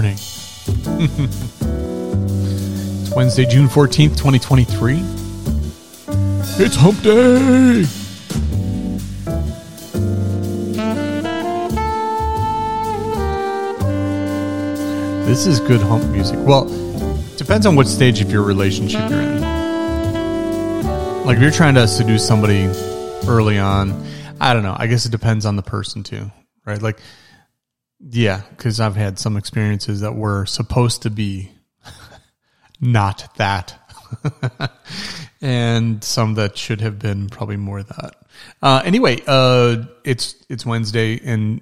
morning. it's Wednesday, June 14th, 2023. It's hump day! This is good hump music. Well, depends on what stage of your relationship you're in. Like if you're trying to seduce somebody early on, I don't know. I guess it depends on the person too, right? Like, yeah, because I've had some experiences that were supposed to be not that, and some that should have been probably more that. Uh, anyway, uh, it's it's Wednesday, and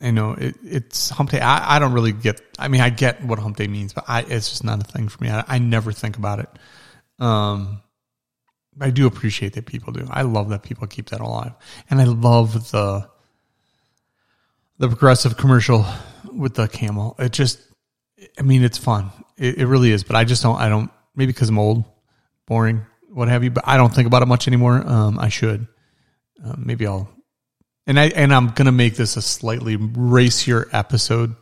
I know it, it's hump day. I, I don't really get. I mean, I get what hump day means, but I, it's just not a thing for me. I, I never think about it. Um, I do appreciate that people do. I love that people keep that alive, and I love the the progressive commercial with the camel. It just, I mean, it's fun. It, it really is. But I just don't. I don't. Maybe because I'm old, boring, what have you. But I don't think about it much anymore. Um, I should. Uh, maybe I'll. And I and I'm gonna make this a slightly racier episode.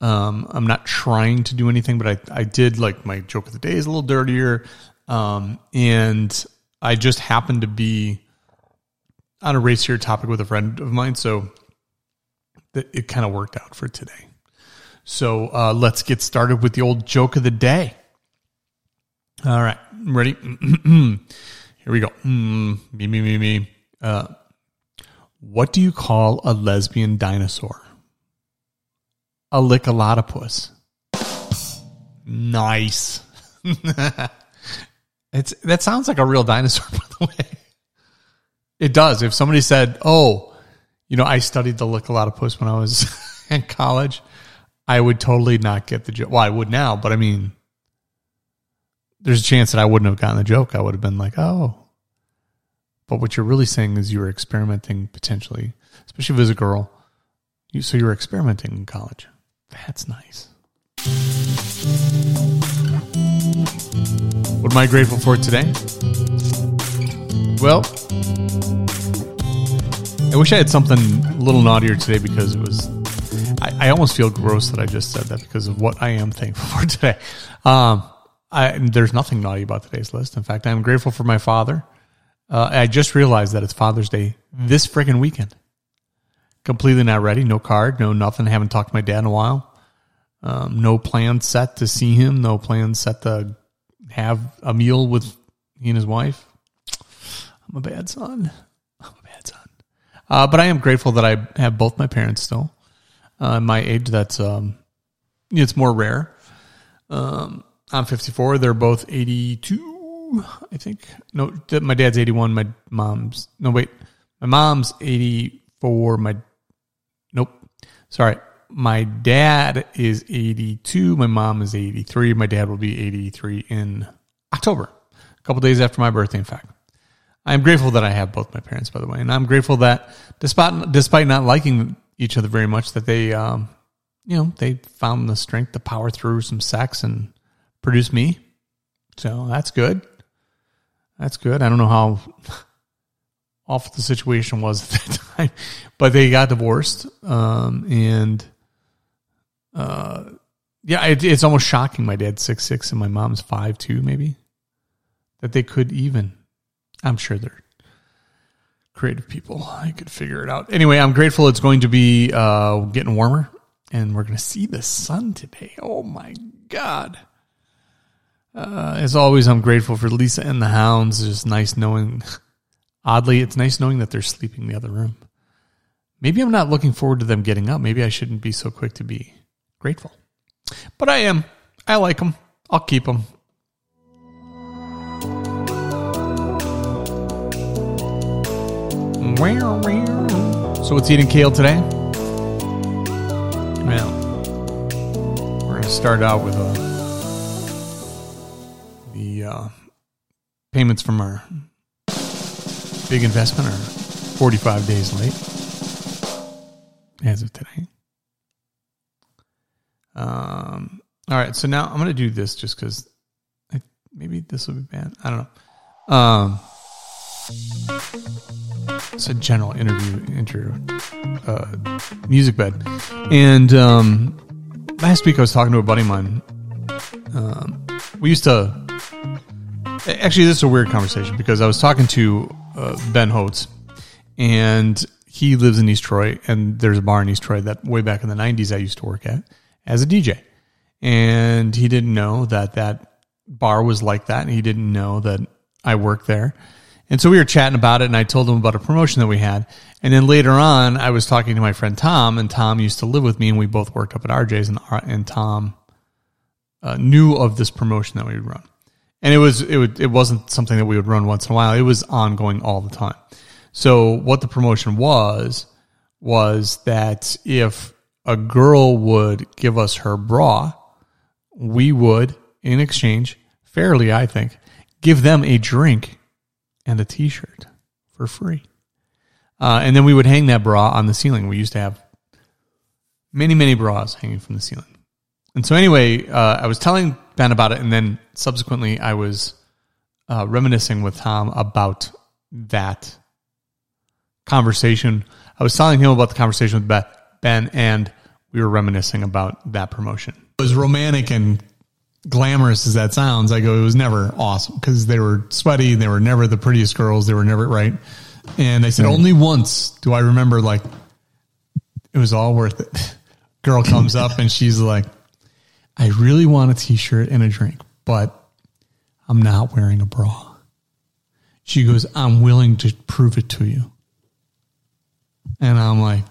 Um, I'm not trying to do anything, but I I did like my joke of the day is a little dirtier. Um, and I just happened to be on a racier topic with a friend of mine, so it, it kind of worked out for today. So uh, let's get started with the old joke of the day. All right, ready? Here we go. Mm, me, me, me, me. Uh, what do you call a lesbian dinosaur? A lickalotopus. Nice. it's that sounds like a real dinosaur, by the way. It does. If somebody said, "Oh, you know, I studied the lickalotopus when I was in college," I would totally not get the joke. Well, I would now, but I mean, there's a chance that I wouldn't have gotten the joke. I would have been like, "Oh." But what you're really saying is you were experimenting potentially, especially if it was a girl. You, so you were experimenting in college. That's nice. What am I grateful for today? Well, I wish I had something a little naughtier today because it was. I, I almost feel gross that I just said that because of what I am thankful for today. Um, I, there's nothing naughty about today's list. In fact, I'm grateful for my father. Uh, I just realized that it's Father's Day this friggin' weekend. Completely not ready. No card. No nothing. Haven't talked to my dad in a while. Um, no plan set to see him. No plan set to have a meal with he and his wife. I'm a bad son. I'm a bad son. Uh, but I am grateful that I have both my parents still. Uh, my age, that's um, it's more rare. Um, I'm 54. They're both 82. I think. No, my dad's 81. My mom's no wait. My mom's 84. My nope. Sorry. My dad is 82. My mom is 83. My dad will be 83 in October, a couple days after my birthday. In fact, I am grateful that I have both my parents, by the way, and I'm grateful that despite despite not liking each other very much, that they, um, you know, they found the strength to power through some sex and produce me. So that's good. That's good. I don't know how awful the situation was at that time, but they got divorced. Um, and, uh, yeah, it, it's almost shocking. My dad's six six and my mom's five two, maybe that they could even. I'm sure they're creative people. I could figure it out. Anyway, I'm grateful. It's going to be uh, getting warmer, and we're going to see the sun today. Oh my god! Uh, as always, I'm grateful for Lisa and the hounds. It's just nice knowing. Oddly, it's nice knowing that they're sleeping in the other room. Maybe I'm not looking forward to them getting up. Maybe I shouldn't be so quick to be grateful. But I am. I like them. I'll keep them. So, what's eating kale today? Well, we're going to start out with a the uh, payments from our big investment are 45 days late as of today. Um, all right, so now I'm going to do this just because maybe this will be bad. I don't know. Um, it's a general interview, inter, uh, music bed, and um, last week I was talking to a buddy of mine. Um, we used to. Actually, this is a weird conversation because I was talking to uh, Ben Holtz, and he lives in East Troy, and there's a bar in East Troy that way back in the '90s I used to work at as a DJ, and he didn't know that that bar was like that, and he didn't know that I worked there. And so we were chatting about it, and I told him about a promotion that we had. And then later on, I was talking to my friend Tom, and Tom used to live with me, and we both worked up at RJ's, and, and Tom uh, knew of this promotion that we would run. And it was it would it wasn't something that we would run once in a while. It was ongoing all the time. So what the promotion was was that if a girl would give us her bra, we would, in exchange, fairly, I think, give them a drink and a t-shirt for free. Uh, and then we would hang that bra on the ceiling. We used to have many, many bras hanging from the ceiling. And so anyway, uh, I was telling Ben about it, and then subsequently I was uh, reminiscing with Tom about that conversation. I was telling him about the conversation with Beth, Ben, and we were reminiscing about that promotion. It was romantic and glamorous as that sounds, I go, it was never awesome because they were sweaty. They were never the prettiest girls. They were never right. And I said, right. only once do I remember like it was all worth it. Girl comes up and she's like, I really want a t-shirt and a drink, but I'm not wearing a bra. She goes, I'm willing to prove it to you. And I'm like,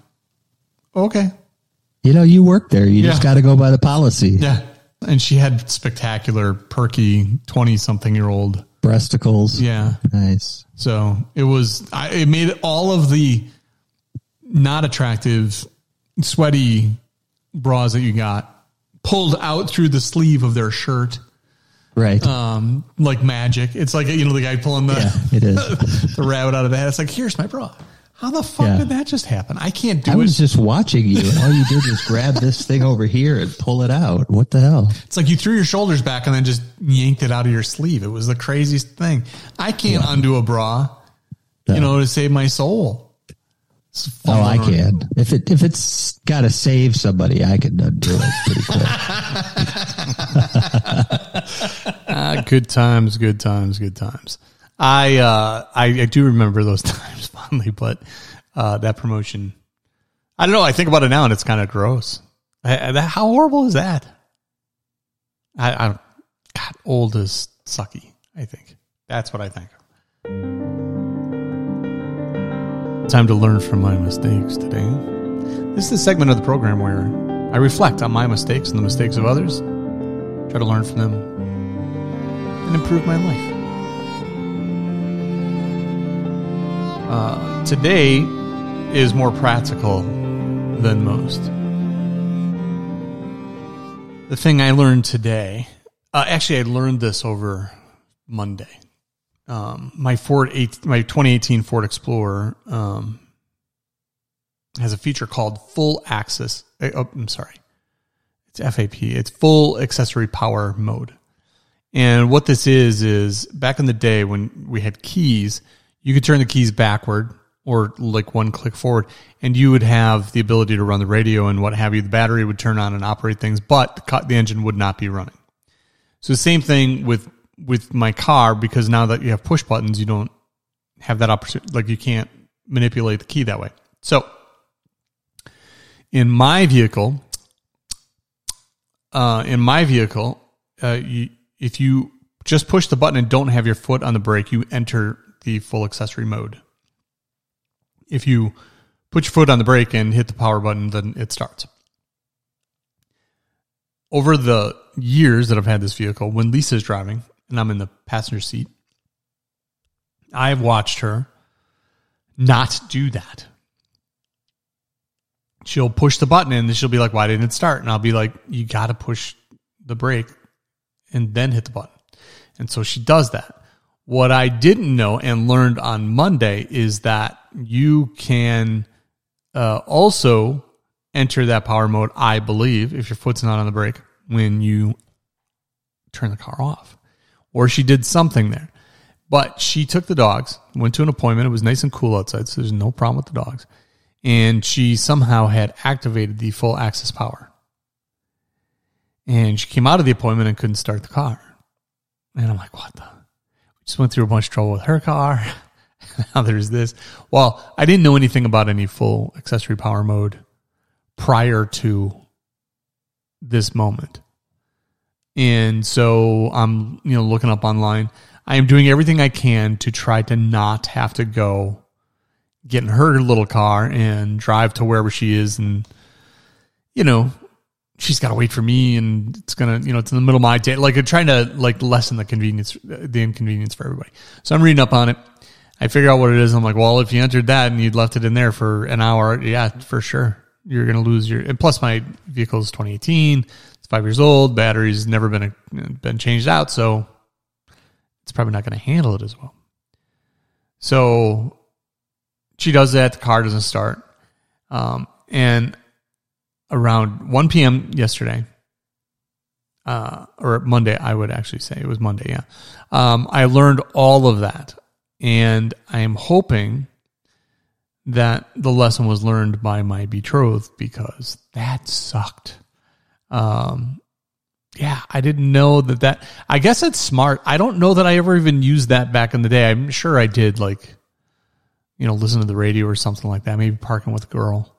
okay. You know, you work there. You yeah. just got to go by the policy. Yeah. And she had spectacular, perky, 20 something year old breasticles. Yeah. Nice. So it was, I, it made all of the not attractive, sweaty bras that you got pulled out through the sleeve of their shirt. Right. Um, like magic. It's like, you know, the guy pulling the, yeah, it is. the rabbit out of the hat. It's like, here's my bra. How the fuck yeah. did that just happen? I can't do I it. I was just watching you. All you did was grab this thing over here and pull it out. What the hell? It's like you threw your shoulders back and then just yanked it out of your sleeve. It was the craziest thing. I can't yeah. undo a bra, no. you know, to save my soul. Oh, I can. If it if it's got to save somebody, I can undo it pretty quick. uh, good times, good times, good times. I, uh, I, I do remember those times fondly, but uh, that promotion, I don't know. I think about it now, and it's kind of gross. I, I, how horrible is that? I, I God, old is sucky. I think that's what I think. Time to learn from my mistakes today. This is the segment of the program where I reflect on my mistakes and the mistakes of others, try to learn from them, and improve my life. Uh, today is more practical than most. The thing I learned today, uh, actually, I learned this over Monday. Um, my Ford, eight, my 2018 Ford Explorer um, has a feature called Full Access. Uh, oh, I'm sorry, it's FAP. It's Full Accessory Power Mode. And what this is is back in the day when we had keys, you could turn the keys backward or like one click forward and you would have the ability to run the radio and what have you. The battery would turn on and operate things, but the engine would not be running. So the same thing with, with my car, because now that you have push buttons, you don't have that opportunity. Like you can't manipulate the key that way. So in my vehicle, uh, in my vehicle, uh, you, if you just push the button and don't have your foot on the brake, you enter the full accessory mode. If you put your foot on the brake and hit the power button, then it starts. Over the years that I've had this vehicle, when Lisa's driving and I'm in the passenger seat, I've watched her not do that. She'll push the button and she'll be like, Why didn't it start? And I'll be like, You got to push the brake and then hit the button. And so she does that. What I didn't know and learned on Monday is that you can uh, also enter that power mode, I believe, if your foot's not on the brake when you turn the car off. Or she did something there. But she took the dogs, went to an appointment. It was nice and cool outside, so there's no problem with the dogs. And she somehow had activated the full access power. And she came out of the appointment and couldn't start the car. And I'm like, what the? Just went through a bunch of trouble with her car. now there's this. Well, I didn't know anything about any full accessory power mode prior to this moment. And so I'm, you know, looking up online. I am doing everything I can to try to not have to go get in her little car and drive to wherever she is and you know she's got to wait for me and it's gonna you know it's in the middle of my day. Like I'm trying to like lessen the convenience the inconvenience for everybody. So i'm reading up on it. I figure out what it is. I'm like well if you entered that and you'd left it in there for an hour yeah for sure. You're gonna lose your and plus my vehicle is 2018 it's five years old. Battery's never been a, been changed out. So it's probably not going to handle it as well. So she does that. The car doesn't start. Um, and around 1 p.m. yesterday, uh, or Monday, I would actually say it was Monday. Yeah. Um, I learned all of that. And I am hoping that the lesson was learned by my betrothed because that sucked. Um, yeah, I didn't know that that, I guess it's smart. I don't know that I ever even used that back in the day. I'm sure I did like you know, listen to the radio or something like that. Maybe parking with a girl.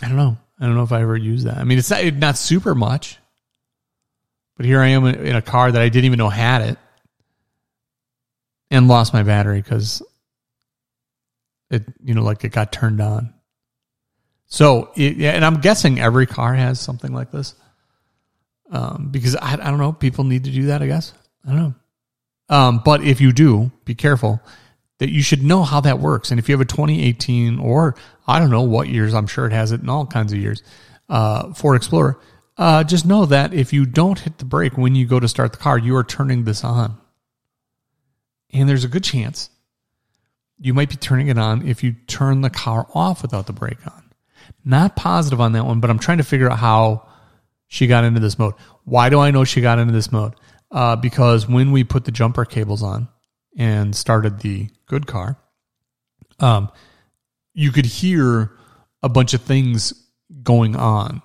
I don't know. I don't know if I ever use that. I mean, it's not, not super much, but here I am in a car that I didn't even know had it and lost my battery because it, you know, like it got turned on. So, it, yeah, and I'm guessing every car has something like this. Um, because I, I don't know, people need to do that, I guess. I don't know. Um, but if you do, be careful that you should know how that works. And if you have a 2018 or I don't know what years, I'm sure it has it in all kinds of years, uh, Ford Explorer, uh, just know that if you don't hit the brake when you go to start the car, you are turning this on. And there's a good chance you might be turning it on if you turn the car off without the brake on. Not positive on that one, but I'm trying to figure out how she got into this mode. Why do I know she got into this mode? Uh, because when we put the jumper cables on and started the good car, um, you could hear a bunch of things going on.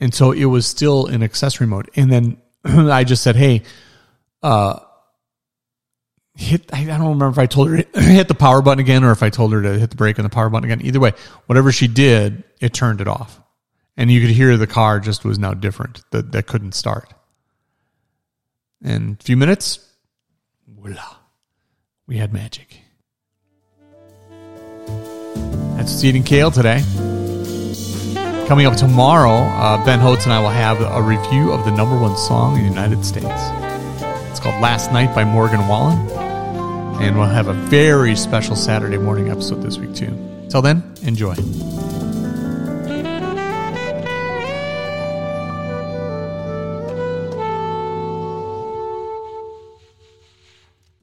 And so it was still in accessory mode. And then I just said, hey, uh, hit, I don't remember if I told her to hit the power button again or if I told her to hit the brake and the power button again. Either way, whatever she did, it turned it off. And you could hear the car just was now different, that, that couldn't start. In a few minutes, voila we had magic. That's what's eating kale today. Coming up tomorrow, uh, Ben Holtz and I will have a review of the number one song in the United States. It's called Last Night by Morgan Wallen. And we'll have a very special Saturday morning episode this week, too. Till then, enjoy.